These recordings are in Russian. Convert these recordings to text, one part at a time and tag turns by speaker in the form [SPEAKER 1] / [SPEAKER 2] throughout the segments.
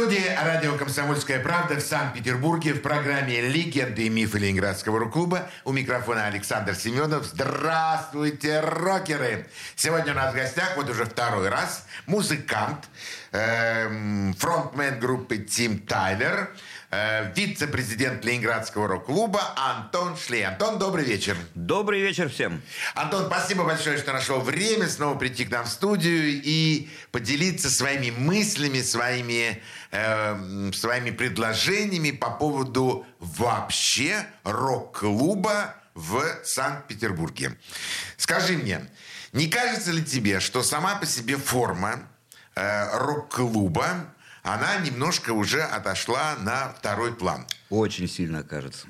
[SPEAKER 1] Студии радио «Комсомольская правда» в Санкт-Петербурге в программе «Легенды и мифы Ленинградского рок-клуба» у микрофона Александр Семенов. Здравствуйте, рокеры! Сегодня у нас в гостях вот уже второй раз музыкант, эм, фронтмен группы Тим Тайлер – вице-президент Ленинградского рок-клуба Антон Шлей. Антон, добрый вечер.
[SPEAKER 2] Добрый вечер всем.
[SPEAKER 1] Антон, спасибо большое, что нашел время снова прийти к нам в студию и поделиться своими мыслями, своими, э, своими предложениями по поводу вообще рок-клуба в Санкт-Петербурге. Скажи мне, не кажется ли тебе, что сама по себе форма э, рок-клуба она немножко уже отошла на второй план.
[SPEAKER 2] Очень сильно кажется.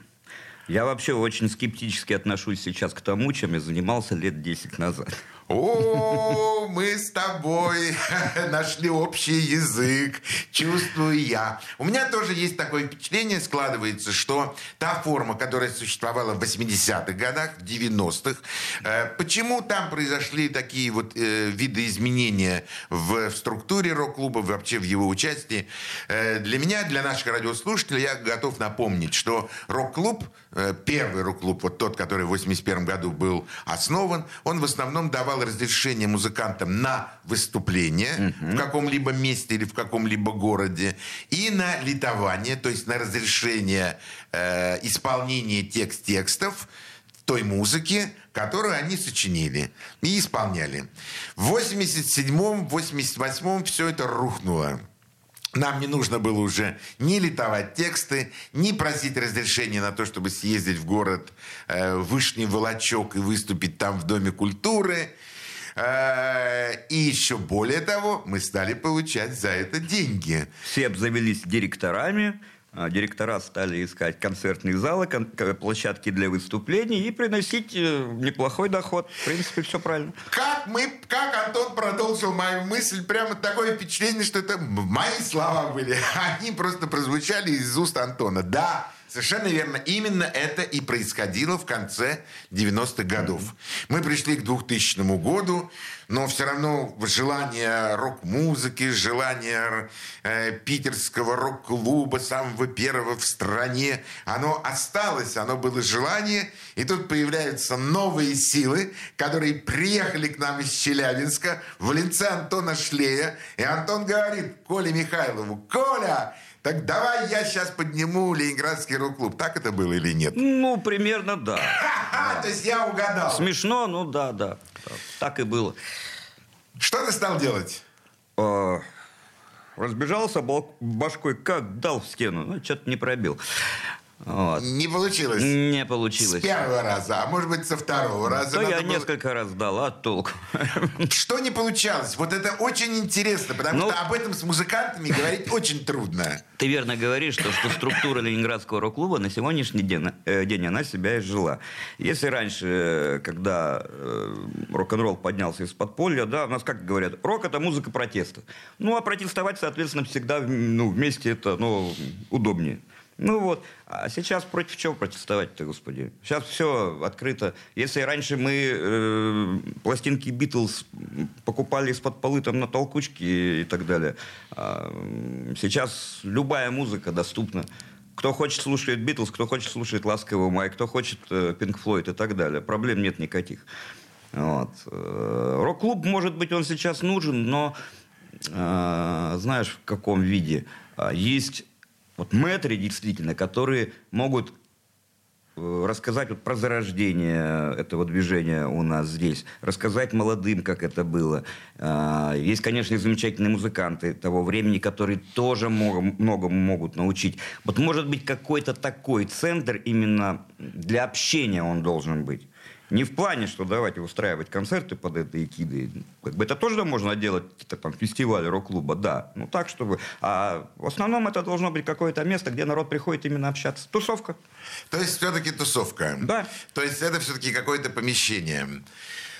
[SPEAKER 2] Я вообще очень скептически отношусь сейчас к тому, чем я занимался лет 10 назад.
[SPEAKER 1] О, мы с тобой нашли общий язык, чувствую я. У меня тоже есть такое впечатление, складывается, что та форма, которая существовала в 80-х годах, в 90-х, э, почему там произошли такие вот э, виды изменения в, в структуре рок-клуба, вообще в его участии, э, для меня, для наших радиослушателей, я готов напомнить, что рок-клуб, первый рок-клуб, вот тот, который в 81 году был основан, он в основном давал разрешение музыкантам на выступление угу. в каком-либо месте или в каком-либо городе и на литование, то есть на разрешение э, исполнения текст-текстов той музыки, которую они сочинили и исполняли. В 87-м, 88-м все это рухнуло. Нам не нужно было уже ни литовать тексты, ни просить разрешения на то, чтобы съездить в город э, Вышний Волочок и выступить там в Доме культуры. Э, и еще более того, мы стали получать за это деньги.
[SPEAKER 2] Все обзавелись директорами, директора стали искать концертные залы, площадки для выступлений и приносить э, неплохой доход. В принципе, все правильно.
[SPEAKER 1] Как мы, как Антон продолжил мою мысль, прямо такое впечатление, что это мои слова были. Они просто прозвучали из уст Антона. Да, Совершенно верно. Именно это и происходило в конце 90-х годов. Мы пришли к 2000 году, но все равно желание рок-музыки, желание э, питерского рок-клуба, самого первого в стране, оно осталось, оно было желание. И тут появляются новые силы, которые приехали к нам из Челябинска в лице Антона Шлея. И Антон говорит Коле Михайлову, «Коля, так давай я сейчас подниму Ленинградский рок-клуб. Так это было или нет?
[SPEAKER 2] Ну, примерно да.
[SPEAKER 1] То есть я угадал.
[SPEAKER 2] Смешно, ну да, да. Так и было.
[SPEAKER 1] Что ты стал делать?
[SPEAKER 2] А, разбежался башкой, как дал в стену. Ну, что-то не пробил.
[SPEAKER 1] Вот. Не получилось?
[SPEAKER 2] Не получилось.
[SPEAKER 1] С первого раза, а может быть со второго раза.
[SPEAKER 2] Да я было... несколько раз дал, а толк.
[SPEAKER 1] Что не получалось? Вот это очень интересно, потому ну, что об этом с музыкантами говорить очень трудно.
[SPEAKER 2] Ты верно говоришь, что, что структура Ленинградского рок-клуба на сегодняшний день, э, день она себя изжила. Если раньше, э, когда э, рок-н-ролл поднялся из подполья, да, у нас как говорят, рок это музыка протеста. Ну, а протестовать, соответственно, всегда ну, вместе это ну, удобнее. Ну вот, а сейчас против чего протестовать-то, господи? Сейчас все открыто. Если раньше мы э, пластинки Битлз покупали из-под полы там на толкучке и так далее, а сейчас любая музыка доступна. Кто хочет слушает Битлз, кто хочет слушает Ласкового май, кто хочет Пинк э, Флойд и так далее. Проблем нет никаких. Вот. Э, рок-клуб, может быть, он сейчас нужен, но э, знаешь, в каком виде? А, есть вот мэтры действительно, которые могут э, рассказать вот про зарождение этого движения у нас здесь, рассказать молодым, как это было. А, есть, конечно, замечательные музыканты того времени, которые тоже много могут научить. Вот может быть какой-то такой центр именно для общения он должен быть. Не в плане, что давайте устраивать концерты под это экиды. Как бы это тоже можно делать, это там фестиваль рок-клуба, да. Ну так, чтобы... А в основном это должно быть какое-то место, где народ приходит именно общаться. Тусовка.
[SPEAKER 1] То есть все-таки тусовка.
[SPEAKER 2] Да.
[SPEAKER 1] То есть это все-таки какое-то помещение.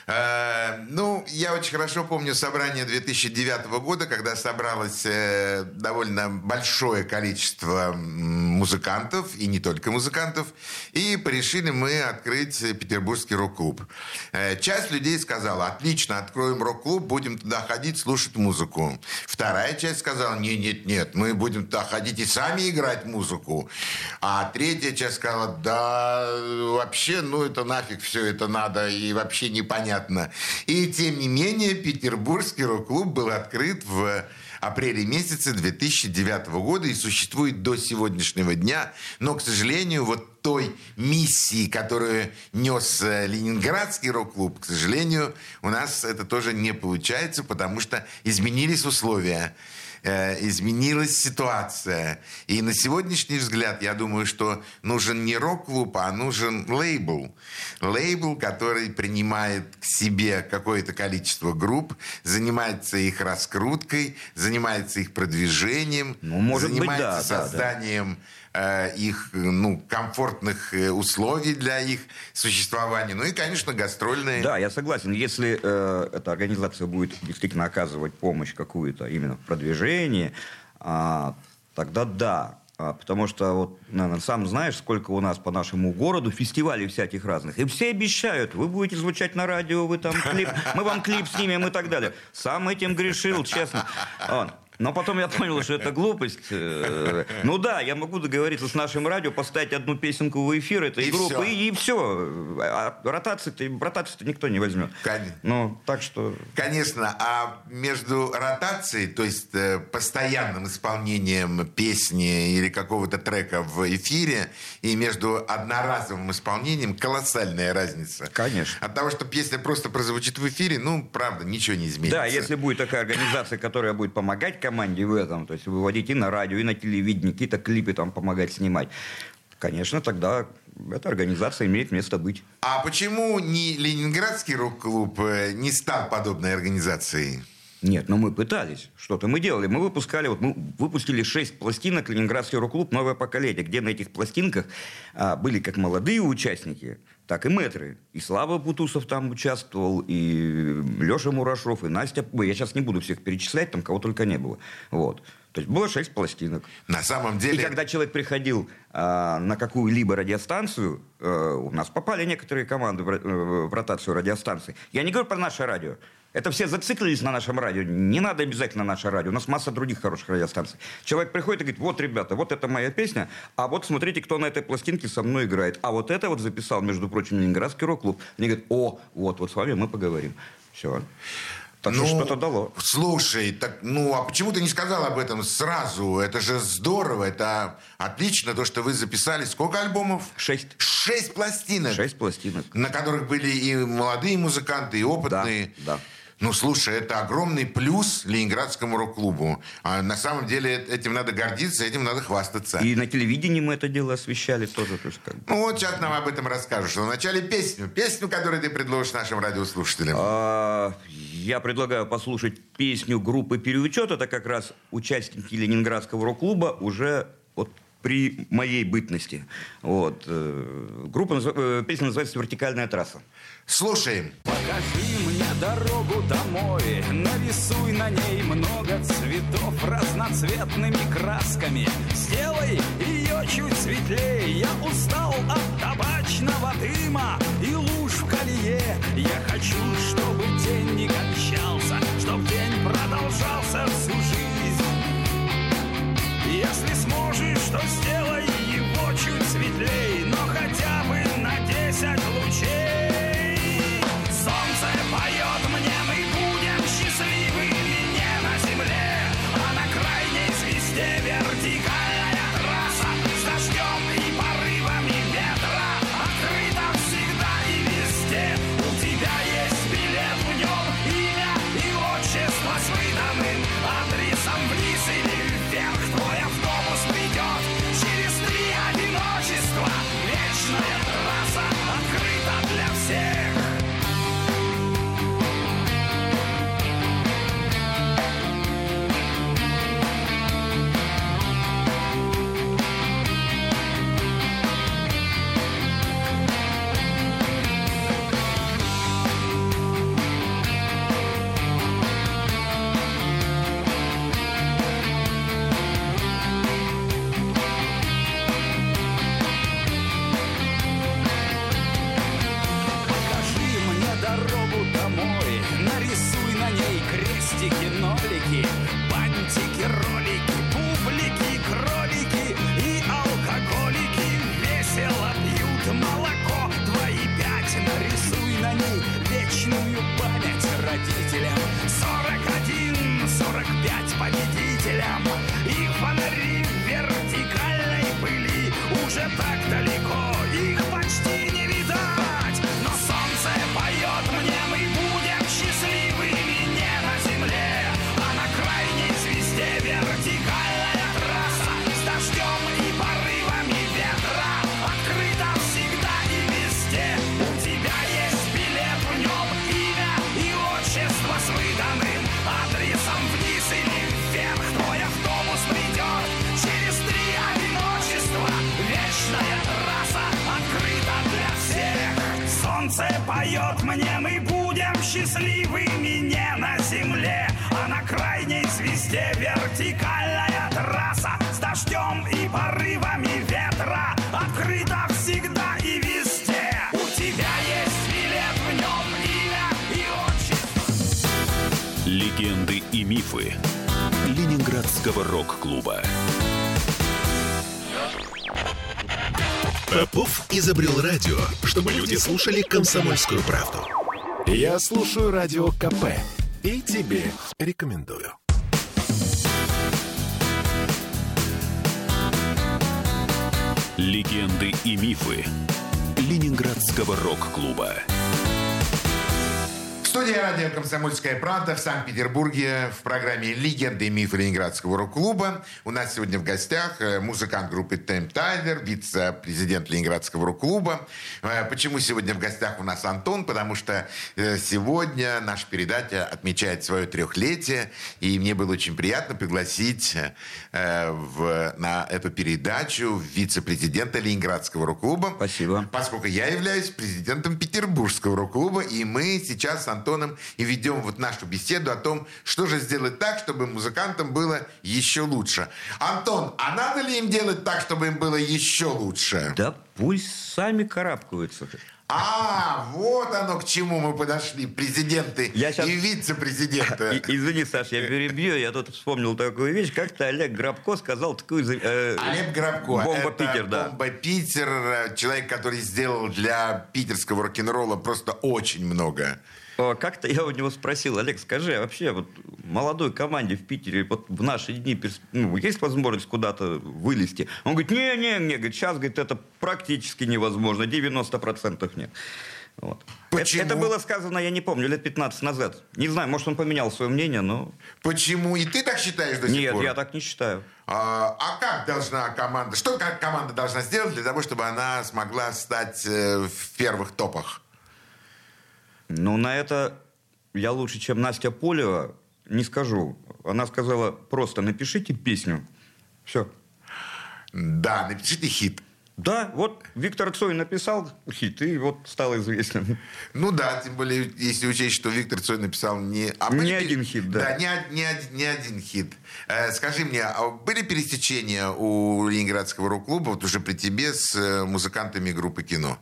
[SPEAKER 1] Э, ну, я очень хорошо помню собрание 2009 года, когда собралось э, довольно большое количество музыкантов, и не только музыкантов, и порешили мы открыть Петербургский рок-клуб. Э, часть людей сказала, отлично, откроем рок-клуб, будем туда ходить, слушать музыку. Вторая часть сказала, нет, нет, нет, мы будем туда ходить и сами играть музыку. А третья часть сказала, да, вообще, ну это нафиг все это надо, и вообще непонятно понятно. И тем не менее, Петербургский рок-клуб был открыт в апреле месяце 2009 года и существует до сегодняшнего дня. Но, к сожалению, вот той миссии, которую нес э, Ленинградский рок-клуб, к сожалению, у нас это тоже не получается, потому что изменились условия. Э, изменилась ситуация. И на сегодняшний взгляд, я думаю, что нужен не рок-клуб, а нужен лейбл. Лейбл, который принимает к себе какое-то количество групп, занимается их раскруткой, занимается их продвижением,
[SPEAKER 2] ну, может
[SPEAKER 1] занимается
[SPEAKER 2] быть, да,
[SPEAKER 1] созданием...
[SPEAKER 2] Да, да
[SPEAKER 1] их ну, комфортных э, условий для их существования. Ну и, конечно, гастрольные.
[SPEAKER 2] Да, я согласен. Если э, эта организация будет действительно оказывать помощь какую-то именно в продвижении, э, тогда да. А, потому что, вот, наверное, сам знаешь, сколько у нас по нашему городу фестивалей всяких разных. И все обещают, вы будете звучать на радио, вы там клип, мы вам клип снимем и так далее. Сам этим грешил, честно. Но потом я понял, что это глупость. Э, ну да, я могу договориться с нашим радио, поставить одну песенку в эфир этой и группы, все. И, и все. А ротации-то, ротации никто не возьмет.
[SPEAKER 1] Конечно.
[SPEAKER 2] Ну, так что...
[SPEAKER 1] Конечно, а между ротацией, то есть э, постоянным исполнением песни или какого-то трека в эфире, и между одноразовым исполнением колоссальная разница.
[SPEAKER 2] Конечно.
[SPEAKER 1] От того, что песня просто прозвучит в эфире, ну, правда, ничего не изменится.
[SPEAKER 2] Да, если будет такая организация, которая будет помогать команде в этом, то есть выводить и на радио, и на телевидении, какие-то клипы там помогать снимать, конечно, тогда эта организация имеет место быть.
[SPEAKER 1] А почему ни Ленинградский рок-клуб э, не стал подобной организацией?
[SPEAKER 2] Нет, но мы пытались. Что-то мы делали. Мы выпускали, вот мы выпустили шесть пластинок Ленинградский рок-клуб «Новое поколение», где на этих пластинках а, были как молодые участники, так и мэтры. И Слава Бутусов там участвовал, и Леша Мурашов, и Настя. Я сейчас не буду всех перечислять, там кого только не было. Вот. То есть было шесть пластинок.
[SPEAKER 1] На самом деле...
[SPEAKER 2] И когда человек приходил а, на какую-либо радиостанцию, а, у нас попали некоторые команды в, э, в ротацию радиостанций. Я не говорю про наше радио. Это все зациклились на нашем радио. Не надо обязательно наше радио. У нас масса других хороших радиостанций. Человек приходит и говорит, вот, ребята, вот это моя песня, а вот смотрите, кто на этой пластинке со мной играет. А вот это вот записал, между прочим, Ленинградский рок-клуб. Они говорят, о, вот, вот с вами мы поговорим. Все. Так ну, что что-то дало.
[SPEAKER 1] Слушай, так, ну, а почему ты не сказал об этом сразу? Это же здорово, это отлично, то, что вы записали. Сколько альбомов?
[SPEAKER 2] Шесть.
[SPEAKER 1] Шесть пластинок?
[SPEAKER 2] Шесть пластинок.
[SPEAKER 1] На которых были и молодые музыканты, и опытные.
[SPEAKER 2] Да, да.
[SPEAKER 1] Ну, слушай, это огромный плюс Ленинградскому рок-клубу. А на самом деле этим надо гордиться, этим надо хвастаться.
[SPEAKER 2] И на телевидении мы это дело освещали тоже. То есть, как.
[SPEAKER 1] Ну, вот сейчас нам об этом расскажешь. Но вначале песню. Песню, которую ты предложишь нашим радиослушателям.
[SPEAKER 2] А, я предлагаю послушать песню группы «Переучет». Это как раз участники Ленинградского рок-клуба уже вот при моей бытности. Вот. Э, группа, э, песня называется «Вертикальная трасса».
[SPEAKER 1] Слушаем.
[SPEAKER 3] Покажи мне дорогу домой, нарисуй на ней много цветов разноцветными красками. Сделай ее чуть светлее, я устал от табачного дыма и луж в колее. Я хочу, чтобы день не кончался, чтобы день продолжался всю жизнь. Сможешь, то сделай его чуть светлее, счастливыми не на земле, а на крайней звезде вертикальная трасса с дождем и порывами ветра открыта всегда и везде. У тебя есть билет в нем имя и отчество.
[SPEAKER 4] Легенды и мифы Ленинградского рок-клуба.
[SPEAKER 5] Попов изобрел радио, чтобы люди слушали комсомольскую правду. Я слушаю радио КП и тебе рекомендую.
[SPEAKER 4] Легенды и мифы Ленинградского рок-клуба.
[SPEAKER 1] Студия радио «Комсомольская правда» в Санкт-Петербурге в программе «Легенды и мифы Ленинградского рок-клуба». У нас сегодня в гостях э, музыкант группы Тайм Тайлер, вице-президент Ленинградского рок-клуба. Э, Почему сегодня в гостях у нас Антон? Потому что э, сегодня наша передача отмечает свое трехлетие, и мне было очень приятно пригласить в- на эту передачу вице-президента Ленинградского рок-клуба.
[SPEAKER 2] Спасибо.
[SPEAKER 1] Поскольку я являюсь президентом Петербургского рок-клуба, и мы сейчас с Антоном и ведем вот нашу беседу о том, что же сделать так, чтобы музыкантам было еще лучше. Антон, а надо ли им делать так, чтобы им было еще лучше?
[SPEAKER 2] Да пусть сами карабкаются.
[SPEAKER 1] А, вот оно к чему мы подошли. Президенты
[SPEAKER 2] Я щас-
[SPEAKER 1] и вице-президенты.
[SPEAKER 2] Извини, Саш, я перебью. Я тут вспомнил такую вещь. Как-то Олег Грабко сказал такую... э,
[SPEAKER 1] Олег Грабко.
[SPEAKER 2] Бомба
[SPEAKER 1] это
[SPEAKER 2] Питер, да.
[SPEAKER 1] Бомба Питер. э, Человек, который сделал для питерского рок-н-ролла просто очень много.
[SPEAKER 2] Как-то я у него спросил, Олег, скажи, а вообще вот молодой команде в Питере вот в наши дни перс- ну, есть возможность куда-то вылезти? Он говорит, не-не-не, говорит, сейчас говорит, это практически невозможно, 90% нет. Вот.
[SPEAKER 1] Почему?
[SPEAKER 2] Это, это было сказано, я не помню, лет 15 назад. Не знаю, может, он поменял свое мнение, но...
[SPEAKER 1] Почему? И ты так считаешь до сих
[SPEAKER 2] Нет,
[SPEAKER 1] пор?
[SPEAKER 2] я так не считаю.
[SPEAKER 1] А, а как должна команда, что как команда должна сделать для того, чтобы она смогла стать э, в первых топах?
[SPEAKER 2] Ну, на это я лучше, чем Настя Полева, не скажу. Она сказала, просто напишите песню. Все.
[SPEAKER 1] Да, напишите хит.
[SPEAKER 2] Да, вот Виктор Цой написал хит, и вот стал известен.
[SPEAKER 1] Ну да, тем более, если учесть, что Виктор Цой написал не... а
[SPEAKER 2] Не
[SPEAKER 1] были
[SPEAKER 2] один хит, да.
[SPEAKER 1] Да, не, не не один хит. Э, скажи мне, а были пересечения у Ленинградского рок-клуба, вот уже при тебе, с э, музыкантами группы кино?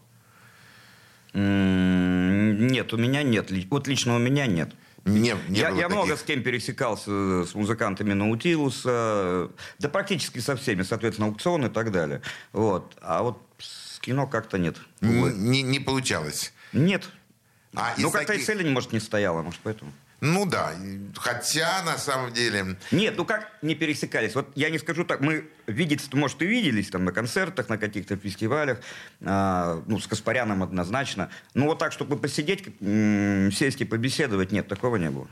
[SPEAKER 2] Нет, у меня нет. Вот лично у меня нет.
[SPEAKER 1] Не, не
[SPEAKER 2] я я много с кем пересекался, с музыкантами Наутилуса, да практически со всеми, соответственно, аукцион и так далее. Вот. А вот с кино как-то нет.
[SPEAKER 1] Н- Не, не получалось.
[SPEAKER 2] Нет.
[SPEAKER 1] А
[SPEAKER 2] ну, как-то
[SPEAKER 1] таких-
[SPEAKER 2] и цели, может, не стояла, может, поэтому.
[SPEAKER 1] Ну да, хотя на самом деле...
[SPEAKER 2] Нет, ну как не пересекались? Вот я не скажу так, мы видеться, может, и виделись там на концертах, на каких-то фестивалях, а, ну, с Каспаряном однозначно. Ну, вот так, чтобы посидеть, м, сесть и побеседовать, нет, такого не было.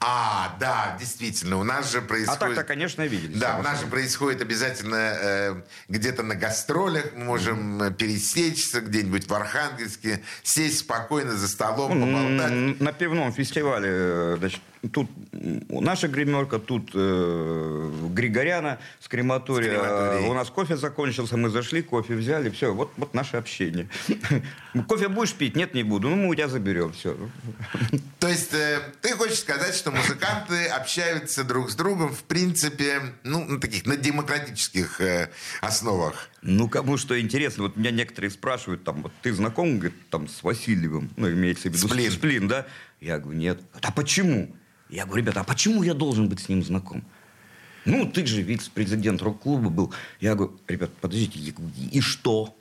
[SPEAKER 1] А, да, действительно, у нас же
[SPEAKER 2] А
[SPEAKER 1] происходит...
[SPEAKER 2] так-то, конечно, виделись.
[SPEAKER 1] Да, у нас же происходит обязательно э, где-то на гастролях. Мы можем э, пересечься где-нибудь в Архангельске, сесть спокойно за столом, поболтать.
[SPEAKER 2] На пивном фестивале, э, значит, тут наша гримерка, тут э, Григоряна с крематория.
[SPEAKER 1] С.
[SPEAKER 2] У нас кофе закончился, мы зашли, кофе взяли, все, вот, вот наше общение. Кофе будешь пить? Нет, не буду. Ну, мы у тебя заберем, все.
[SPEAKER 1] То есть э, ты хочешь сказать, что музыканты общаются друг с другом, в принципе, ну, на таких, на демократических э, основах.
[SPEAKER 2] Ну, кому что интересно. Вот меня некоторые спрашивают, там, вот ты знаком, говорит, там, с Васильевым? Ну, имеется в виду
[SPEAKER 1] Сплин.
[SPEAKER 2] Сплин, да? Я говорю, нет. А почему? Я говорю, ребята, а почему я должен быть с ним знаком? Ну, ты же вице-президент рок-клуба был. Я говорю, ребят, подождите, и что?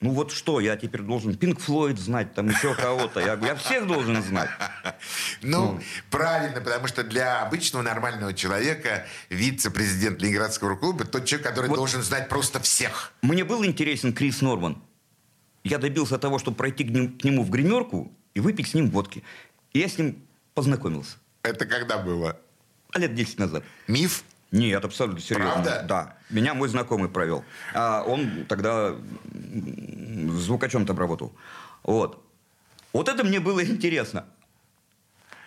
[SPEAKER 2] Ну вот что, я теперь должен Пинк Флойд знать, там еще кого-то. Я говорю, я всех должен знать.
[SPEAKER 1] Ну, правильно, потому что для обычного нормального человека вице-президент Ленинградского клуба тот человек, который
[SPEAKER 2] Вот.
[SPEAKER 1] должен знать просто всех.
[SPEAKER 2] Мне был интересен Крис Норман. Я добился того, чтобы пройти к ним- к нему в гримерку и выпить с ним водки. И я с ним познакомился.
[SPEAKER 1] Это когда было?
[SPEAKER 2] А лет 10 назад.
[SPEAKER 1] Миф?
[SPEAKER 2] Нет, абсолютно серьезно.
[SPEAKER 1] Правда?
[SPEAKER 2] Да. Меня мой знакомый провел. А он тогда звукачом там работал. Вот. Вот это мне было интересно.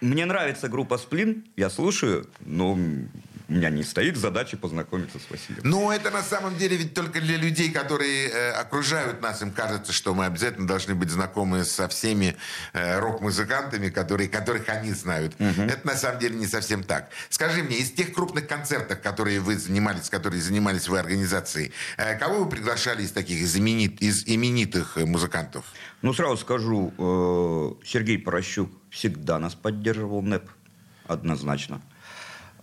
[SPEAKER 2] Мне нравится группа «Сплин», я слушаю, но м, у меня не стоит задача познакомиться с Василием.
[SPEAKER 1] Ну, это на самом деле ведь только для людей, которые э, окружают нас. Им кажется, что мы обязательно должны быть знакомы со всеми э, рок-музыкантами, которые, которых они знают. Это на самом деле не совсем так. Скажи мне, из тех крупных концертов, которые вы занимались, которые занимались вы организацией, э, кого вы приглашали из таких из, именит, из именитых музыкантов?
[SPEAKER 2] Ну, сразу скажу, э, Сергей Порощук всегда нас поддерживал, НЭП, однозначно.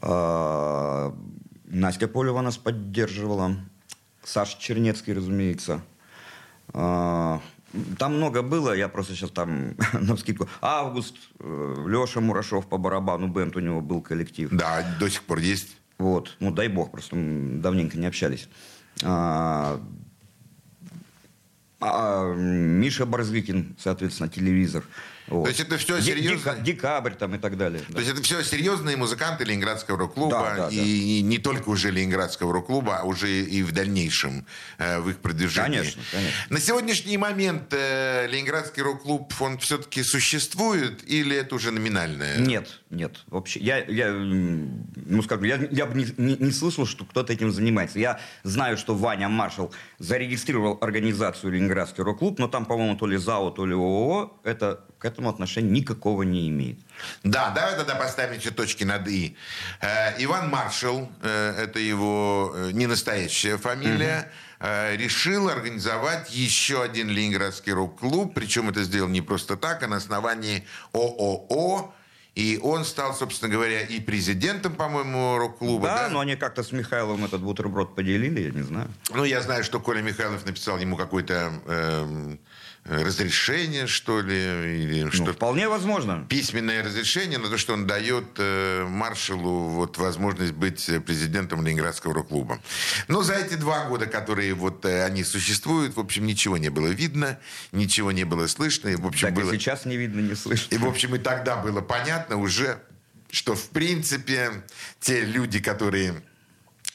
[SPEAKER 2] А, Настя Полева нас поддерживала. Саша Чернецкий, разумеется. А, Там много было, я просто сейчас там на вскидку. Август, э, Леша Мурашов по барабану, бенд у него был коллектив.
[SPEAKER 1] Да, до сих пор есть.
[SPEAKER 2] Вот, ну дай бог, просто давненько не общались. А, а, Миша Борзликин, соответственно, телевизор. Вот.
[SPEAKER 1] То есть это
[SPEAKER 2] Ди-
[SPEAKER 1] серьезно?
[SPEAKER 2] Дека- Декабрь там и так далее. да.
[SPEAKER 1] То есть это все серьезные музыканты Ленинградского рок-клуба.
[SPEAKER 2] Да, да,
[SPEAKER 1] и,
[SPEAKER 2] да.
[SPEAKER 1] и не только уже Ленинградского рок-клуба, а уже и в дальнейшем э, в их продвижении.
[SPEAKER 2] Конечно, конечно.
[SPEAKER 1] На сегодняшний момент э, Ленинградский рок-клуб, он все-таки существует или это уже номинальное?
[SPEAKER 2] Нет, нет. Вообще, я, я ну, скажу, я, я бы не, не- не слышал, что кто-то этим занимается. Я знаю, что Ваня Маршал зарегистрировал организацию Ленинградский рок-клуб, но там, по-моему, то ли ЗАО, то ли ООО, это к этому отношения никакого не имеет.
[SPEAKER 1] Да, давай тогда поставим все точки над «и». Э, Иван Маршал, э, это его э, не настоящая фамилия, э, решил организовать еще один ленинградский рок-клуб, причем это сделал не просто так, а на основании ООО, и он стал, собственно говоря, и президентом, по-моему, рок-клуба.
[SPEAKER 2] да,
[SPEAKER 1] да?
[SPEAKER 2] но они как-то с Михайловым этот бутерброд поделили, я не знаю.
[SPEAKER 1] Ну, я знаю, что Коля Михайлов написал ему какое-то эм, разрешение, что ли, или
[SPEAKER 2] Ну,
[SPEAKER 1] что
[SPEAKER 2] вполне возможно.
[SPEAKER 1] письменное разрешение на то, что он дает э, маршалу вот, возможность быть э, президентом Ленинградского рок-клуба. Но за эти два года, которые вот э, они существуют, в общем, ничего не было видно, ничего не было слышно. И, в общем,
[SPEAKER 2] Так
[SPEAKER 1] было...
[SPEAKER 2] и сейчас не видно, не слышно.
[SPEAKER 1] И, в общем, и тогда было понятно уже, что, в принципе, те люди, которые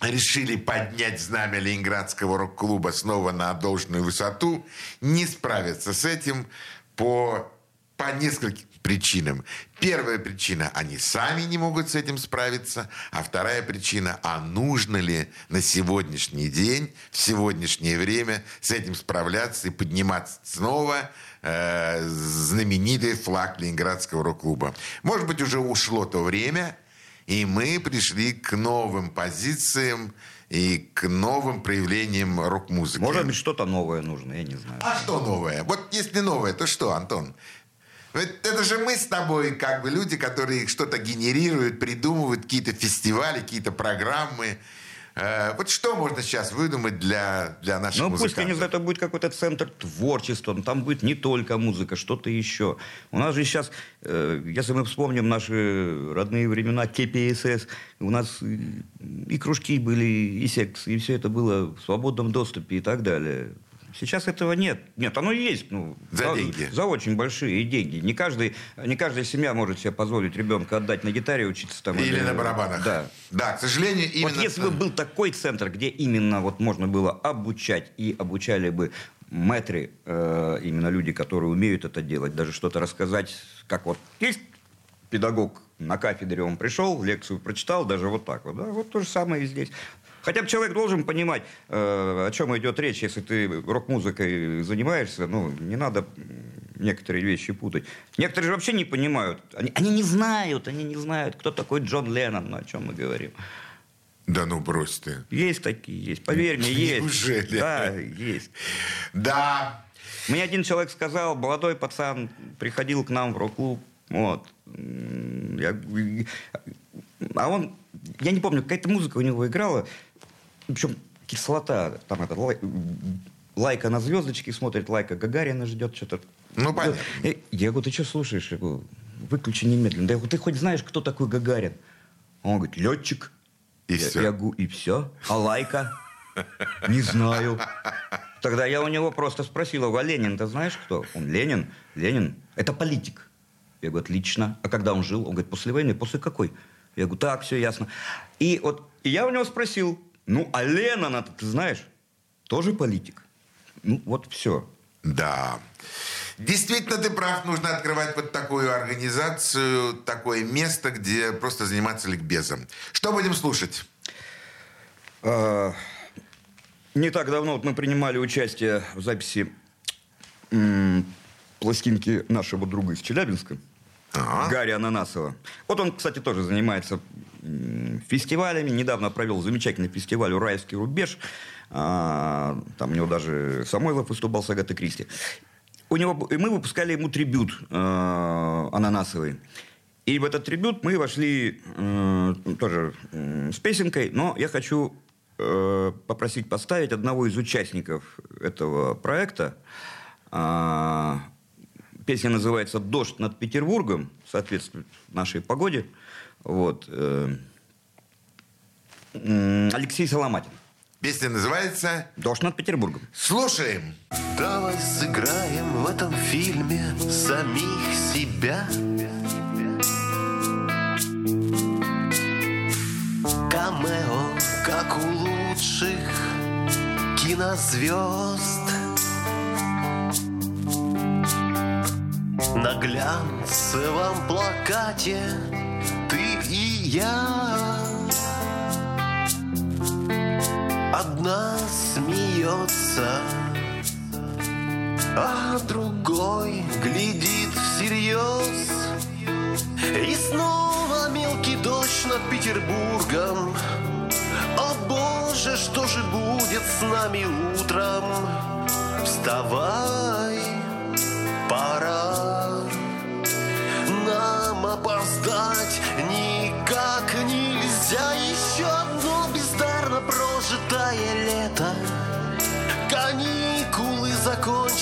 [SPEAKER 1] решили поднять знамя Ленинградского рок-клуба снова на должную высоту, не справятся с этим по, по нескольким причинам. Первая причина – они сами не могут с этим справиться. А вторая причина – а нужно ли на сегодняшний день, в сегодняшнее время с этим справляться и подниматься снова э, знаменитый флаг Ленинградского рок-клуба. Может быть, уже ушло то время, и мы пришли к новым позициям и к новым проявлениям рок-музыки.
[SPEAKER 2] Может быть, что-то новое нужно, я не знаю.
[SPEAKER 1] А что новое? Вот если новое, то что, Антон? Это же мы с тобой, как бы люди, которые что-то генерируют, придумывают какие-то фестивали, какие-то программы. Э, вот что можно сейчас выдумать для, для наших
[SPEAKER 2] Ну, пусть, знаю, это будет какой-то центр творчества, но там будет не только музыка, что-то еще. У нас же сейчас, э, если мы вспомним наши родные времена КПСС, у нас и кружки были, и секс, и все это было в свободном доступе и так далее. Сейчас этого нет. Нет, оно есть. Ну,
[SPEAKER 1] За деньги.
[SPEAKER 2] За очень большие деньги. Не, каждый, не каждая семья может себе позволить ребенка отдать на гитаре учиться там.
[SPEAKER 1] Или на барабанах.
[SPEAKER 2] Да.
[SPEAKER 1] Да, к сожалению, именно...
[SPEAKER 2] Вот если бы был такой центр, где именно вот можно было обучать и обучали бы мэтры, э, именно люди, которые умеют это делать, даже что-то рассказать, как вот есть педагог на кафедре, он пришел, лекцию прочитал, даже вот так вот, да, вот то же самое и здесь. Хотя бы человек должен понимать, э, о чем идет речь, если ты рок-музыкой занимаешься, ну, не надо некоторые вещи путать. Некоторые же вообще не понимают, они, они не знают, они не знают, кто такой Джон Леннон, о чем мы говорим.
[SPEAKER 1] Да ну брось ты.
[SPEAKER 2] Есть такие, есть. Поверь мне, есть.
[SPEAKER 1] Неужели?
[SPEAKER 2] Да, есть.
[SPEAKER 1] Да,
[SPEAKER 2] Мне один человек сказал, молодой пацан приходил к нам в рок-клуб, вот. Я, а он, я не помню, какая-то музыка у него играла, причем кислота, там это, лай- лайка на звездочки смотрит, лайка Гагарина ждет, что-то.
[SPEAKER 1] Ну, понятно.
[SPEAKER 2] Я, я говорю, ты что слушаешь? Я говорю, выключи немедленно. Да я говорю, ты хоть знаешь, кто такой Гагарин? Он говорит, летчик.
[SPEAKER 1] И
[SPEAKER 2] я,
[SPEAKER 1] всё.
[SPEAKER 2] я говорю, и все? А лайка? Не знаю. Тогда я у него просто спросил, а Ленин, ты знаешь кто? Он Ленин. Ленин. Это политик. Я говорю, отлично. А когда он жил? Он говорит, после войны. После какой? Я говорю, так, все ясно. И вот и я у него спросил, ну, а Ленина ты знаешь? Тоже политик. Ну, вот все.
[SPEAKER 1] Да. Действительно, ты прав, нужно открывать вот такую организацию, такое место, где просто заниматься ликбезом. Что будем слушать?
[SPEAKER 2] А, не так давно вот мы принимали участие в записи пластинки нашего друга из Челябинска,
[SPEAKER 1] Ага.
[SPEAKER 2] Гарри Ананасова. Вот он, кстати, тоже занимается фестивалями. Недавно провел замечательный фестиваль «Уральский рубеж». А, там у него даже Самойлов выступал с Агатой Кристи. У него, и мы выпускали ему трибют э, Ананасовый. И в этот трибют мы вошли э, тоже с песенкой, но я хочу э, попросить поставить одного из участников этого проекта. А, песня называется «Дождь над Петербургом», соответствует нашей погоде. Вот. э, Алексей Соломатин.
[SPEAKER 1] Песня называется
[SPEAKER 2] «Дождь над Петербургом».
[SPEAKER 1] «Слушаем».
[SPEAKER 6] Давай сыграем в этом фильме самих себя. Камео, как у лучших кинозвезд. На глянцевом плакате ты я. Одна смеется, а другой глядит всерьез. И снова мелкий дождь над Петербургом. О боже, что же будет с нами утром? Вставай, пора нам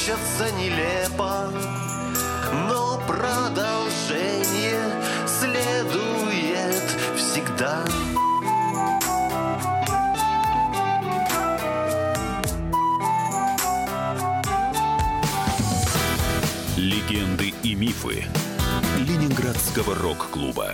[SPEAKER 6] закончатся нелепо Но продолжение следует всегда
[SPEAKER 4] Легенды и мифы Ленинградского рок-клуба.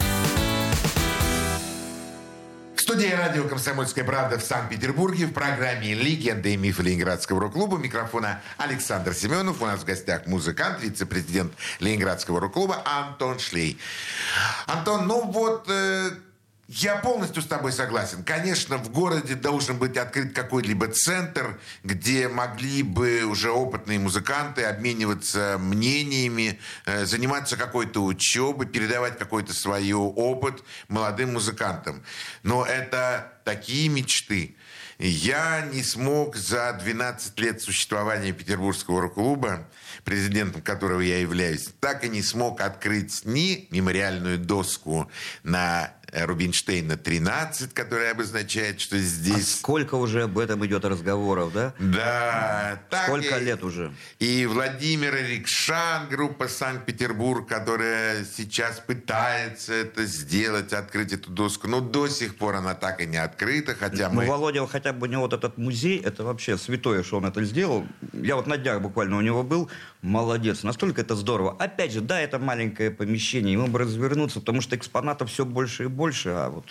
[SPEAKER 1] Студии радио «Комсомольская правда» в Санкт-Петербурге в программе «Легенды и мифы Ленинградского рок-клуба» микрофона Александр Семенов. У нас в гостях музыкант, вице-президент Ленинградского рок-клуба Антон Шлей. Антон, ну вот... э, я полностью с тобой согласен. Конечно, в городе должен быть открыт какой-либо центр, где могли бы уже опытные музыканты обмениваться мнениями, э, заниматься какой-то учебой, передавать какой-то свой опыт молодым музыкантам. Но это такие мечты. Я не смог за 12 лет существования Петербургского рок-клуба, президентом которого я являюсь, так и не смог открыть ни мемориальную доску на Рубинштейна 13, которая обозначает, что
[SPEAKER 2] А
[SPEAKER 1] здесь...
[SPEAKER 2] сколько уже об этом идет разговоров, да?
[SPEAKER 1] Да, так
[SPEAKER 2] Сколько
[SPEAKER 1] и-
[SPEAKER 2] лет уже?
[SPEAKER 1] И Владимир Рикшан, группа Санкт-Петербург, которая сейчас пытается это сделать, открыть эту доску. Но до сих пор она так и не открыта, хотя
[SPEAKER 2] Ну,
[SPEAKER 1] мы...
[SPEAKER 2] Володя, хотя бы у него вот этот музей, это вообще святое, что он это сделал. Я вот на днях буквально у него был. Молодец, настолько это здорово. Опять же, да, это маленькое помещение, ему бы развернуться, потому что экспонатов все больше и больше, а вот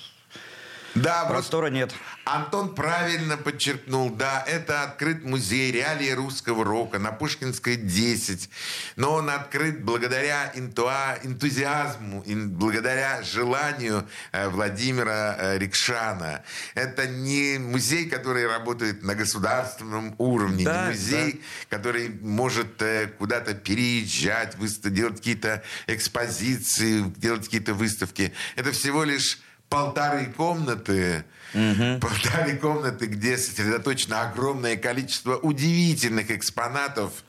[SPEAKER 1] Да,
[SPEAKER 2] простора нет.
[SPEAKER 1] Антон правильно подчеркнул, да, это открыт музей реалии русского рока на Пушкинской 10, но он открыт благодаря интуа, энтузиазму, ин- благодаря желанию э, Владимира э, Рикшана. Это не музей, который работает на государственном уровне,
[SPEAKER 2] Да,
[SPEAKER 1] не музей, который может э, куда-то переезжать, выста- делать какие-то экспозиции, делать какие-то выставки. Это всего лишь полторы комнаты, полторы комнаты, где сосредоточено огромное количество удивительных экспонатов.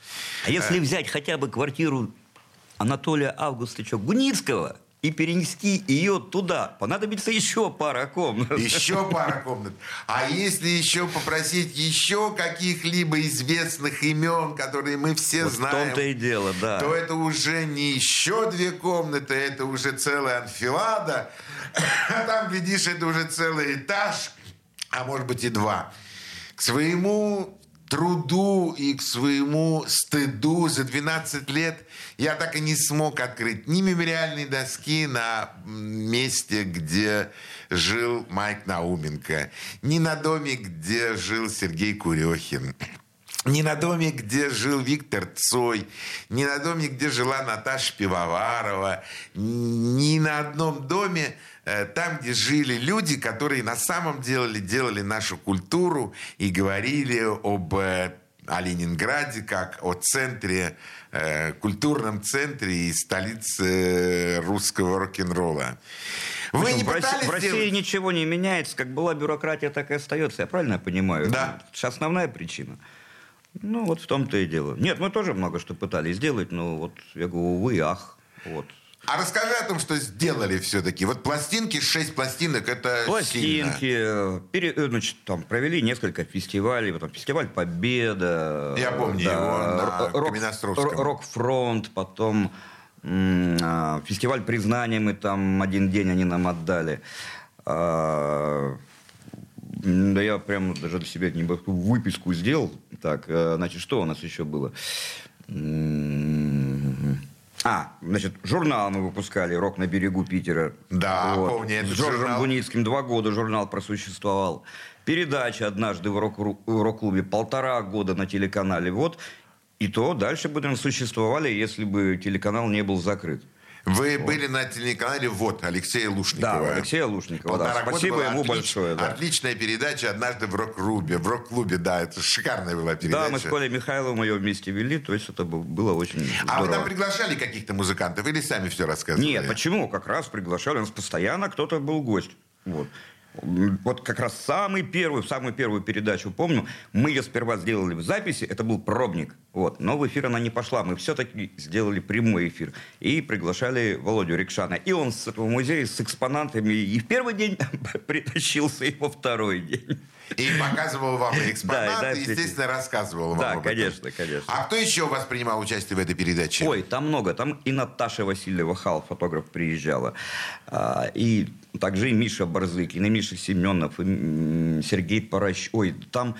[SPEAKER 2] А если взять хотя бы квартиру Анатолия Августовича Гуницкого, и перенести ее туда. Понадобится еще пара комнат.
[SPEAKER 1] Еще пара комнат. А если еще попросить еще каких-либо известных имен, которые мы все
[SPEAKER 2] Вот в
[SPEAKER 1] знаем,
[SPEAKER 2] том-то и дело, да.
[SPEAKER 1] то это уже не еще две комнаты, это уже целая анфилада. А там, глядишь, это уже целый этаж, а может быть и два. К своему труду и к своему стыду за 12 лет я так и не смог открыть ни мемориальной доски на месте, где жил Майк Науменко, ни на доме, где жил Сергей Курехин, ни на доме, где жил Виктор Цой, ни на доме, где жила Наташа Пивоварова, ни на одном доме, там, где жили люди, которые на самом деле делали нашу культуру и говорили об э, о Ленинграде как о центре, э, культурном центре и столице э, русского рок-н-ролла. Вы
[SPEAKER 2] Причем
[SPEAKER 1] не
[SPEAKER 2] в, России,
[SPEAKER 1] пытались
[SPEAKER 2] в России ничего не меняется. Как была бюрократия, так и остается. Я правильно понимаю?
[SPEAKER 1] Да.
[SPEAKER 2] Это основная причина. Ну, вот в том-то и дело. Нет, мы тоже много что пытались сделать, но вот я говорю, увы, ах. Вот.
[SPEAKER 1] А расскажи о том, что сделали все-таки. Вот пластинки, шесть пластинок, это сильно.
[SPEAKER 2] Пластинки, э, пере- э, значит, там провели несколько фестивалей, потом фестиваль Победа.
[SPEAKER 1] Я помню его на
[SPEAKER 2] ро-
[SPEAKER 1] Каменноостровском.
[SPEAKER 2] ро- Рок-фронт, потом а, фестиваль признания мы там один день они нам отдали. А, Да я прям даже для себя небольшую выписку сделал. Так, э, значит, что у нас еще было? А, значит, журнал мы выпускали «Рок на берегу Питера».
[SPEAKER 1] Да, помню этот
[SPEAKER 2] С Джорджем
[SPEAKER 1] журнал.
[SPEAKER 2] Буницким два года журнал просуществовал. Передача однажды в рок- в рок-клубе полтора года на телеканале. Вот. И то дальше бы, наверное, существовали, если бы телеканал не был закрыт.
[SPEAKER 1] Вы были на телеканале «Вот» Алексея Лушникова.
[SPEAKER 2] Да, Алексея Лушникова. да.
[SPEAKER 1] Полтора
[SPEAKER 2] Спасибо
[SPEAKER 1] была
[SPEAKER 2] ему
[SPEAKER 1] отлич-
[SPEAKER 2] большое. Да.
[SPEAKER 1] Отличная передача «Однажды в рок-клубе». В рок-клубе, да, это шикарная была передача.
[SPEAKER 2] Да, мы с Колей Михайловым ее вместе вели, то есть это был- было очень
[SPEAKER 1] А вы
[SPEAKER 2] здорово.
[SPEAKER 1] там приглашали каких-то музыкантов или сами все рассказывали?
[SPEAKER 2] Нет, почему? Как раз приглашали. У нас постоянно кто-то был гость. Вот. Вот как раз самый первый, самую первую передачу помню. Мы ее сперва сделали в записи, это был пробник. Вот. Но в эфир она не пошла. Мы все-таки сделали прямой эфир. И приглашали Володю Рикшана. И он с этого музея с экспонатами и в первый день притащился, и во второй день.
[SPEAKER 1] И показывал вам
[SPEAKER 2] Да,
[SPEAKER 1] экспонаты,
[SPEAKER 2] да,
[SPEAKER 1] и, естественно, рассказывал вам
[SPEAKER 2] Да,
[SPEAKER 1] об этом.
[SPEAKER 2] конечно, конечно.
[SPEAKER 1] А кто еще у вас принимал участие в этой передаче?
[SPEAKER 2] Ой, там много. Там и Наташа Васильева Хал, фотограф, приезжала. А, и также и Миша Барзыкин, и Миша Семенов, и Сергей Порощ. Ой, там...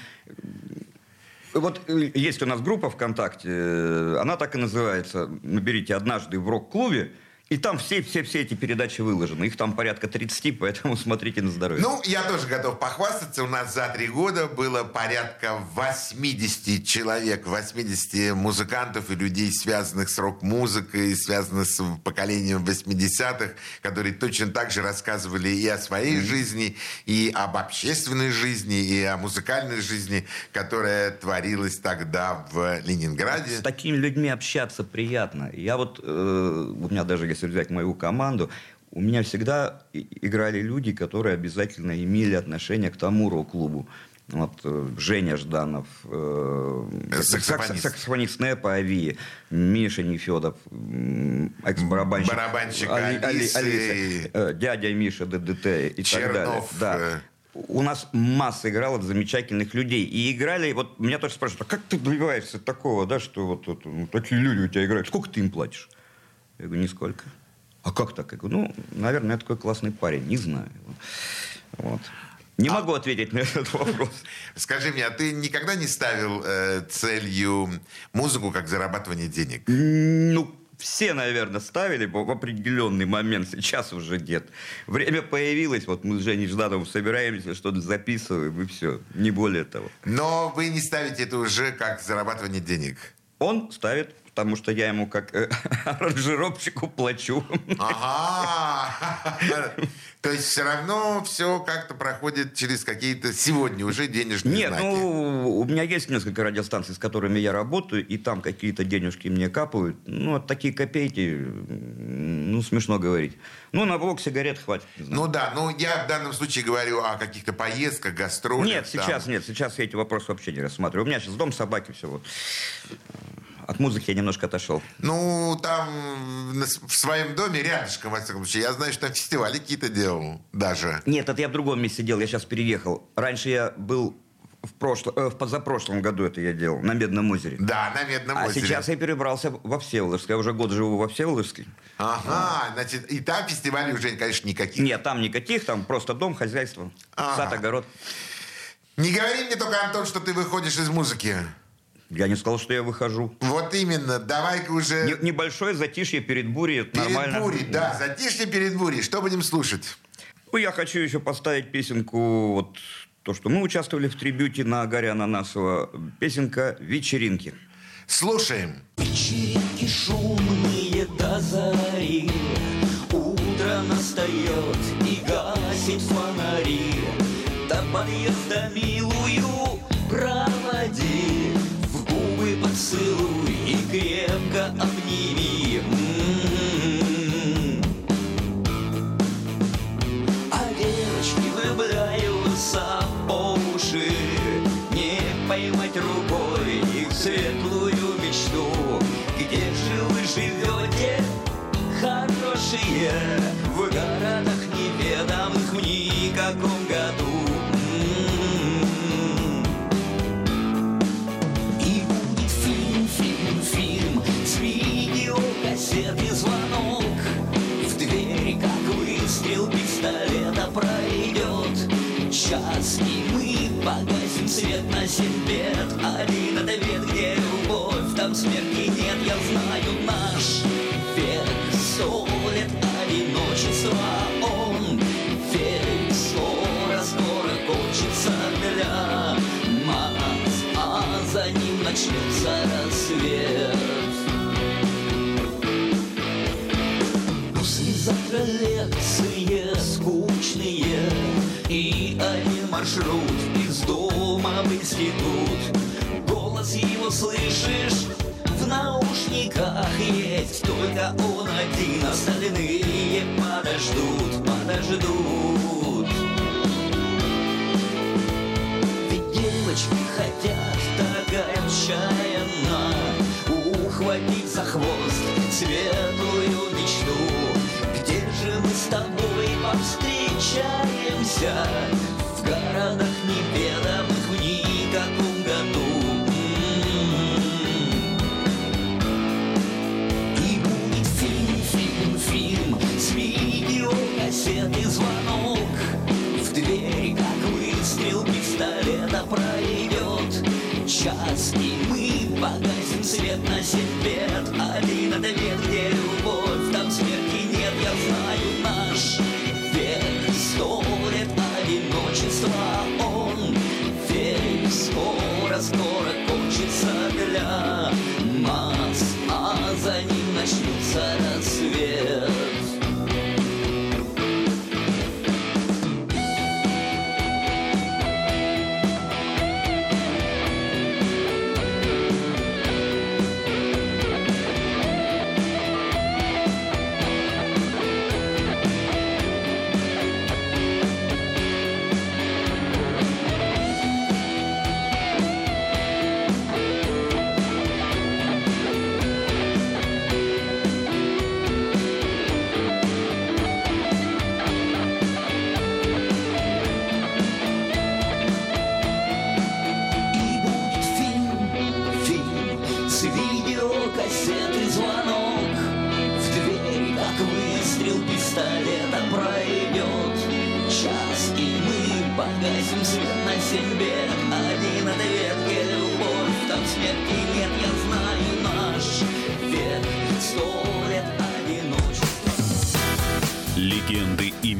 [SPEAKER 2] Вот э, есть у нас группа ВКонтакте, э, она так и называется. Наберите «Однажды в рок-клубе», и там все-все-все эти передачи выложены. Их там порядка 30, поэтому смотрите на здоровье.
[SPEAKER 1] Ну, я тоже готов похвастаться. У нас за три года было порядка 80 человек, 80 музыкантов и людей, связанных с рок-музыкой, связанных с поколением 80-х, которые точно так же рассказывали и о своей жизни, и об общественной жизни, и о музыкальной жизни, которая творилась тогда в Ленинграде.
[SPEAKER 2] С такими людьми общаться приятно. Я вот, э, у меня даже если взять мою команду, у меня всегда играли люди, которые обязательно имели отношение к тому рок-клубу. Вот э, Женя Жданов, э,
[SPEAKER 1] Саксофонист.
[SPEAKER 2] сакс- саксофонист Непа Ави, Миша Нефедов, экс-барабанщик,
[SPEAKER 1] Барабанщик
[SPEAKER 2] Али- Али-
[SPEAKER 1] Алисы.
[SPEAKER 2] Алисы, э, дядя Миша ДДТ и так далее.
[SPEAKER 1] Чернов,
[SPEAKER 2] Да.
[SPEAKER 1] э.
[SPEAKER 2] У нас масса играла замечательных людей. И играли, вот меня тоже спрашивают, а как ты добиваешься такого, да, что вот, вот, ну, такие люди у тебя играют, сколько ты им платишь? Я говорю, нисколько. А как так? Я говорю, ну, наверное, я такой классный парень, не знаю. Вот. Не
[SPEAKER 1] А
[SPEAKER 2] могу ответить на этот вопрос.
[SPEAKER 1] Скажи мне, а ты никогда не ставил э, целью музыку как зарабатывание денег?
[SPEAKER 2] Ну, все, наверное, ставили в определенный момент, сейчас уже нет. Время появилось, вот мы с Женей Ждановым собираемся, что-то записываем, и все, не более того.
[SPEAKER 1] Но вы не ставите это уже как зарабатывание денег.
[SPEAKER 2] Он ставит, потому что я ему как э, аранжировщику плачу.
[SPEAKER 1] Ага. То есть все равно все как-то проходит через какие-то сегодня уже денежные
[SPEAKER 2] Нет,
[SPEAKER 1] знаки.
[SPEAKER 2] ну, у меня есть несколько радиостанций, с которыми я работаю, и там какие-то денежки мне капают. Ну, вот такие копейки, ну, смешно говорить. Ну, на блок сигарет хватит.
[SPEAKER 1] Ну да, ну я в данном случае говорю о каких-то поездках, гастролях.
[SPEAKER 2] Нет,
[SPEAKER 1] там.
[SPEAKER 2] сейчас нет, сейчас я эти вопросы вообще не рассматриваю. У меня сейчас дом собаки, все вот.
[SPEAKER 7] От музыки я немножко отошел.
[SPEAKER 1] Ну, там в своем доме рядышком, во всяком случае. Я знаю, что там фестивали какие-то делал даже.
[SPEAKER 7] Нет, это я в другом месте делал, я сейчас переехал. Раньше я был в, прошлом, э, в позапрошлом году это я делал, на Медном озере.
[SPEAKER 1] Да, на Медном
[SPEAKER 7] А
[SPEAKER 1] озере.
[SPEAKER 7] сейчас я перебрался во Всеволожск. Я уже год живу во Всеволожске.
[SPEAKER 1] Ага, значит, и там фестивалей уже, конечно, никаких.
[SPEAKER 7] Нет, там никаких, там просто дом, хозяйство,
[SPEAKER 1] Ага.
[SPEAKER 7] сад, огород.
[SPEAKER 1] Не говори мне только, Антон, что ты выходишь из музыки.
[SPEAKER 7] Я не сказал, что я выхожу.
[SPEAKER 1] Вот именно, давай-ка уже
[SPEAKER 7] Не- небольшое затишье перед бурей, это
[SPEAKER 1] перед
[SPEAKER 7] нормально.
[SPEAKER 1] бурей. Да, затишье перед бурей. Что будем слушать?
[SPEAKER 7] Ну, я хочу еще поставить песенку, вот то, что мы участвовали в трибюте на Гарри Ананасова. Песенка «Вечеринки».
[SPEAKER 1] Слушаем.
[SPEAKER 2] Вечеринки шумные до зари Утро настает и гасит фонари До подъезда милую губы поцелуй и крепко обними. М-м-м. А девочки влюбляются по уши. Не поймать рукой их светлую мечту. Где же вы живете, хорошие Час, и мы погасим свет на бед Один ответ, где любовь, там смерти нет. Я знаю наш век Сто лет одиночества Он век скоро, скоро кончится для нас А за ним начнется рассвет. Послезавтра лекции скучные И маршрут из дома в институт Голос его слышишь в наушниках есть. Только он один, остальные подождут, подождут. Ведь девочки хотят так отчаянно Ухватить за хвост светлую мечту. Где же мы с тобой повстречаемся В городах неведомых в никаком году. И будет фильм, фильм, фильм С видеокассеты звонок. В двери, как выстрел пистолета пройдет. Час, и мы погасим свет на семь бед Один ответ, где любовь, там смерти нет. Я знаю наш одиночества Он. Век скоро, скоро кончится для нас А за ним начнется рассвет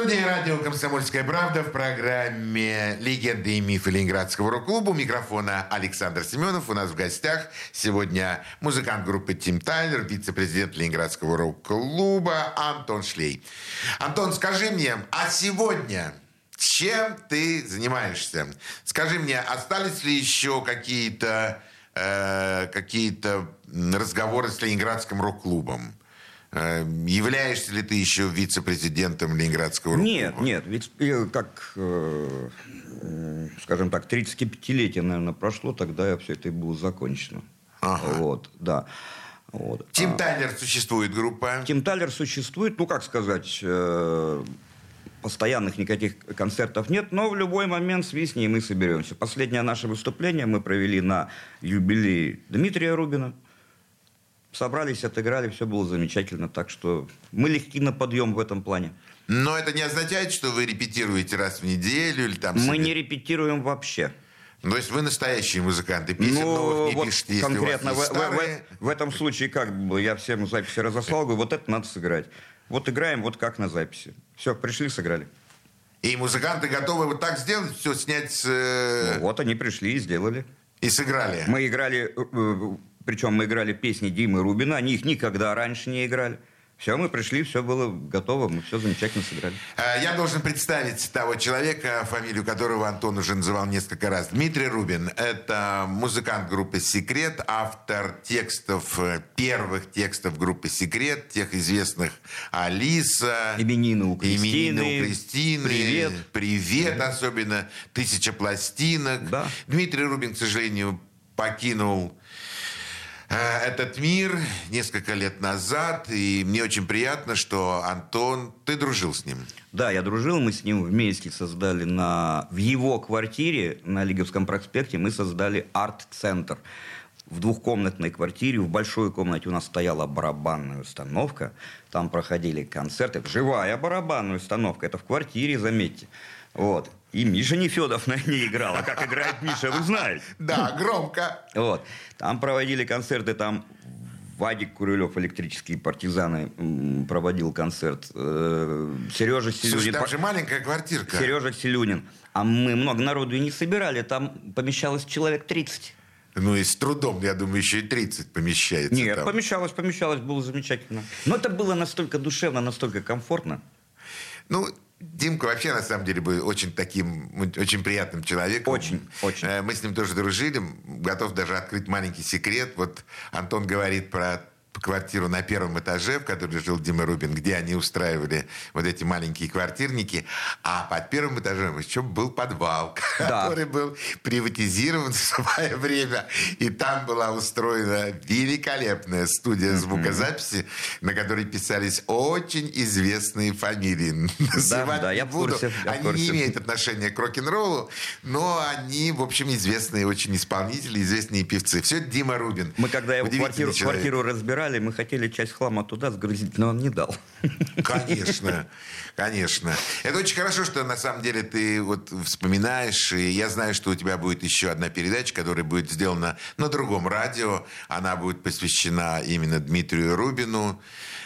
[SPEAKER 1] Студии радио «Комсомольская правда» в программе «Легенды и мифы Ленинградского рок-клуба». Микрофона Александр Семенов. У нас в гостях сегодня музыкант группы «Тим Тайлер», вице-президент Ленинградского рок-клуба Антон Шлей. Антон, скажи мне, а сегодня чем ты занимаешься? Скажи мне, остались ли еще какие-то э, какие-то разговоры с Ленинградским рок-клубом? Э, являешься ли ты еще вице-президентом Ленинградского рок-клуба?
[SPEAKER 2] Нет, нет. Ведь э, как, э, э, скажем так, 35-летие, наверное, прошло, тогда все это и было закончено.
[SPEAKER 1] Ага.
[SPEAKER 2] Вот, да. Вот.
[SPEAKER 1] Тим
[SPEAKER 2] А,
[SPEAKER 1] Тайлер существует группа.
[SPEAKER 2] Тим Талер существует, ну, как сказать, постоянных никаких концертов нет, но в любой момент свистни, и мы соберемся. Последнее наше выступление мы провели на юбилей Дмитрия Рубина. Собрались, отыграли, все было замечательно. Так что мы легки на подъем в этом плане.
[SPEAKER 1] Но это не означает, что вы репетируете раз в неделю или там...
[SPEAKER 2] Мы
[SPEAKER 1] себе-
[SPEAKER 2] не репетируем вообще.
[SPEAKER 1] Ну, То есть вы настоящие музыканты, песен новых не
[SPEAKER 2] вот
[SPEAKER 1] пишете, если
[SPEAKER 2] конкретно
[SPEAKER 1] у вас
[SPEAKER 2] в,
[SPEAKER 1] есть
[SPEAKER 2] в- в-
[SPEAKER 1] старые.
[SPEAKER 2] в этом случае как бы я всем записи разослал, говорю, вот это надо сыграть. Вот играем, вот как на записи. Все, пришли, сыграли.
[SPEAKER 1] И музыканты готовы вот так сделать, все снять с, э,
[SPEAKER 2] Ну, вот они пришли и сделали.
[SPEAKER 1] и сыграли.
[SPEAKER 2] Мы играли, э, причем мы играли песни Димы Рубина, они их никогда раньше не играли. Все, мы пришли, все было готово, мы все замечательно сыграли.
[SPEAKER 1] А, Я должен представить того человека, фамилию которого Антон уже называл несколько раз. Дмитрий Рубин. Это музыкант группы «Секрет», автор текстов, э, первых текстов группы «Секрет», тех известных «Алиса»,
[SPEAKER 2] Именины у
[SPEAKER 1] «Именины
[SPEAKER 2] Кристины»,
[SPEAKER 1] у Кристины»,
[SPEAKER 2] «Привет».
[SPEAKER 1] «Привет», особенно «Тысяча пластинок».
[SPEAKER 2] Да.
[SPEAKER 1] Дмитрий Рубин, к сожалению, покинул э, этот мир несколько лет назад, и мне очень приятно, что Антон, ты дружил с ним.
[SPEAKER 2] Да, я дружил, мы с ним вместе создали на, в его квартире на Лиговском проспекте, мы создали арт-центр. В двухкомнатной квартире, в большой комнате у нас стояла барабанная установка, там проходили концерты, живая барабанная установка, это в квартире, заметьте. Вот. И Миша Нефедов на ней играл, а как играет Миша, вы знаете.
[SPEAKER 1] Да, громко.
[SPEAKER 2] Вот. Там проводили концерты, там Вадик Курилев, электрические партизаны, проводил концерт. Э, Сережа
[SPEAKER 1] Слушай,
[SPEAKER 2] Селюнин.
[SPEAKER 1] там
[SPEAKER 2] по-
[SPEAKER 1] же маленькая квартирка.
[SPEAKER 2] Сережа Селюнин. А мы много народу и не собирали, там помещалось человек 30.
[SPEAKER 1] Ну и с трудом, я думаю, еще и 30 помещается
[SPEAKER 2] Нет,
[SPEAKER 1] там.
[SPEAKER 2] помещалось, помещалось, было замечательно. Но это было настолько душевно, настолько комфортно.
[SPEAKER 1] Ну, Димка вообще, на самом деле, был очень таким, очень приятным человеком.
[SPEAKER 2] Очень, очень.
[SPEAKER 1] Э, Мы с ним тоже дружили. Готов даже открыть маленький секрет. Вот Антон говорит про квартиру на первом этаже, в которой жил Дима Рубин, где они устраивали вот эти маленькие квартирники. А под первым этажом еще был подвал,
[SPEAKER 2] Да.
[SPEAKER 1] который был приватизирован в свое время. И там была устроена великолепная студия звукозаписи, на которой писались очень известные фамилии. Называть
[SPEAKER 2] да, я
[SPEAKER 1] буду.
[SPEAKER 2] курсе, я
[SPEAKER 1] Они
[SPEAKER 2] курсе.
[SPEAKER 1] не имеют отношения к рок-н-роллу, но они, в общем, известные очень исполнители, известные певцы. Все это Дима Рубин.
[SPEAKER 2] Мы когда его квартиру,
[SPEAKER 1] человек.
[SPEAKER 2] квартиру разбирали, мы хотели часть хлама туда сгрузить, но он не дал.
[SPEAKER 1] Конечно, конечно. Это очень хорошо, что на самом деле ты вот вспоминаешь, и я знаю, что у тебя будет еще одна передача, которая будет сделана на другом радио. Она будет посвящена именно Дмитрию Рубину.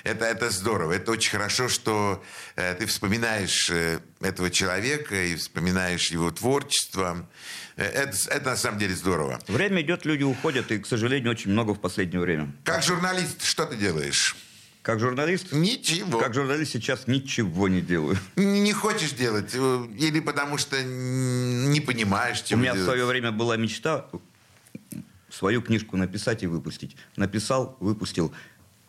[SPEAKER 1] Это, это здорово. Это очень хорошо, что э, ты вспоминаешь э, этого человека и вспоминаешь его творчество. Э, Это, это на самом деле здорово.
[SPEAKER 2] Время идет, люди уходят, и, к сожалению, очень много в последнее время.
[SPEAKER 1] Как журналист, что ты делаешь?
[SPEAKER 2] Как журналист?
[SPEAKER 1] Ничего.
[SPEAKER 2] Как журналист сейчас ничего не делаю.
[SPEAKER 1] Не хочешь делать? э, Или потому что не понимаешь,
[SPEAKER 2] У
[SPEAKER 1] чем
[SPEAKER 2] меня в
[SPEAKER 1] делать?
[SPEAKER 2] свое время была мечта свою книжку написать и выпустить. Написал, выпустил.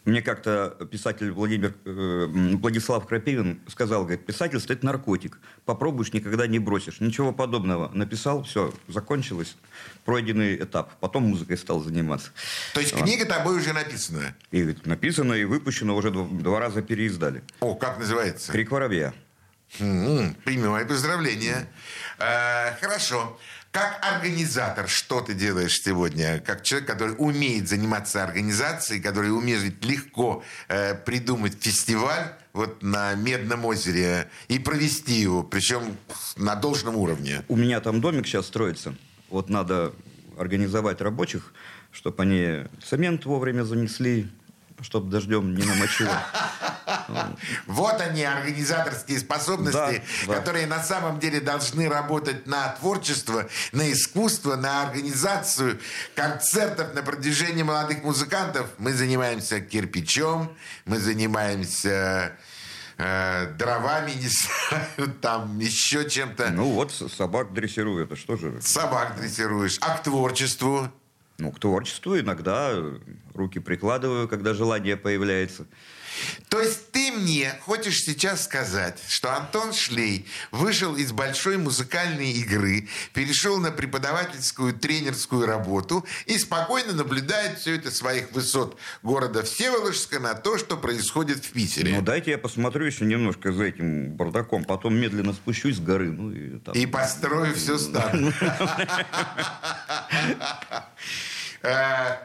[SPEAKER 2] Мне как-то писатель Владимир, э, Владислав Крапивин сказал, говорит, писательство – это наркотик. Попробуешь, никогда не бросишь. Ничего подобного. Написал, все, закончилось. Пройденный этап. Потом музыкой стал заниматься.
[SPEAKER 1] То есть книга тобой уже написана?
[SPEAKER 2] И говорит, написано и выпущено, уже два, два раза переиздали.
[SPEAKER 1] О, как называется?
[SPEAKER 2] «Крик воробья».
[SPEAKER 1] М, Прими мои поздравления. Э, Хорошо. Как организатор, что ты делаешь сегодня? Как человек, который умеет заниматься организацией, который умеет легко э, придумать фестиваль вот на Медном озере и провести его, причем на должном уровне.
[SPEAKER 2] У меня там домик сейчас строится. Вот надо организовать рабочих, чтобы они цемент вовремя занесли, чтобы дождем не намочило.
[SPEAKER 1] Вот они, организаторские способности,
[SPEAKER 2] Да, да.
[SPEAKER 1] которые на самом деле должны работать на творчество, на искусство, на организацию концертов, на продвижение молодых музыкантов. Мы занимаемся кирпичом, мы занимаемся э, дровами, не знаю, там еще чем-то.
[SPEAKER 2] Ну вот собак дрессирую, это что же?
[SPEAKER 1] Собак дрессируешь. А к творчеству?
[SPEAKER 2] Ну, к творчеству иногда руки прикладываю, когда желание появляется.
[SPEAKER 1] То есть ты мне хочешь сейчас сказать, что Антон Шлей вышел из большой музыкальной игры, перешел на преподавательскую тренерскую работу и спокойно наблюдает все это своих высот города Всеволожска на то, что происходит в Питере.
[SPEAKER 2] Ну, дайте я посмотрю еще немножко за этим бардаком, потом медленно спущусь с горы. Ну, и там...
[SPEAKER 1] И построю все стадо. Э,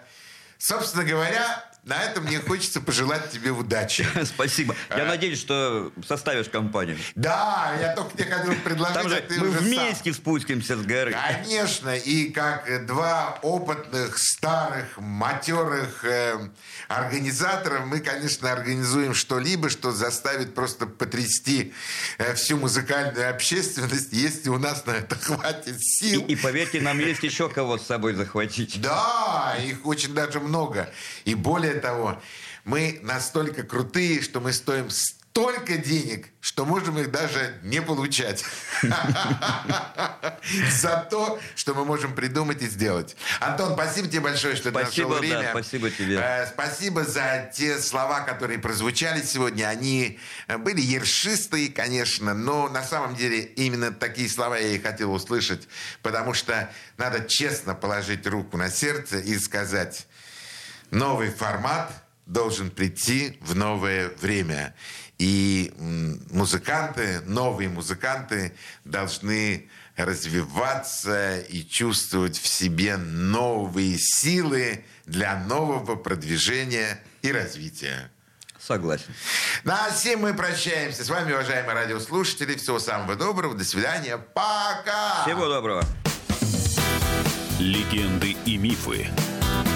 [SPEAKER 1] Собственно говоря, на этом мне хочется пожелать тебе удачи.
[SPEAKER 2] Спасибо. Я надеюсь, что составишь компанию.
[SPEAKER 1] Да, я только тебе хотел предложить,
[SPEAKER 2] Там
[SPEAKER 1] а
[SPEAKER 2] же мы вместе спустимся с горы.
[SPEAKER 1] Конечно, и как два опытных, старых, матерых э, организаторов мы, конечно, организуем что-либо, что заставит просто потрясти э, всю музыкальную общественность, если у нас на это хватит
[SPEAKER 2] И,
[SPEAKER 1] сил.
[SPEAKER 2] и поверьте, нам есть еще кого с собой захватить.
[SPEAKER 1] Да, их очень даже много. И более того, мы настолько крутые, что мы стоим столько денег, что можем их даже не получать. За то, что мы можем придумать и сделать. Антон, спасибо тебе большое, что ты нашел время.
[SPEAKER 2] спасибо тебе.
[SPEAKER 1] Э, Спасибо за те слова, которые прозвучали сегодня. Они э, были ершистые, конечно, но на самом деле именно такие слова я и хотел услышать, потому что надо честно положить руку на сердце и сказать, новый формат должен прийти в новое время. И музыканты, новые музыканты должны развиваться и чувствовать в себе новые силы для нового продвижения и развития.
[SPEAKER 2] Согласен.
[SPEAKER 1] На всем мы прощаемся. С вами, уважаемые радиослушатели. Всего самого доброго. До свидания. Пока!
[SPEAKER 2] Всего доброго.
[SPEAKER 4] Легенды и мифы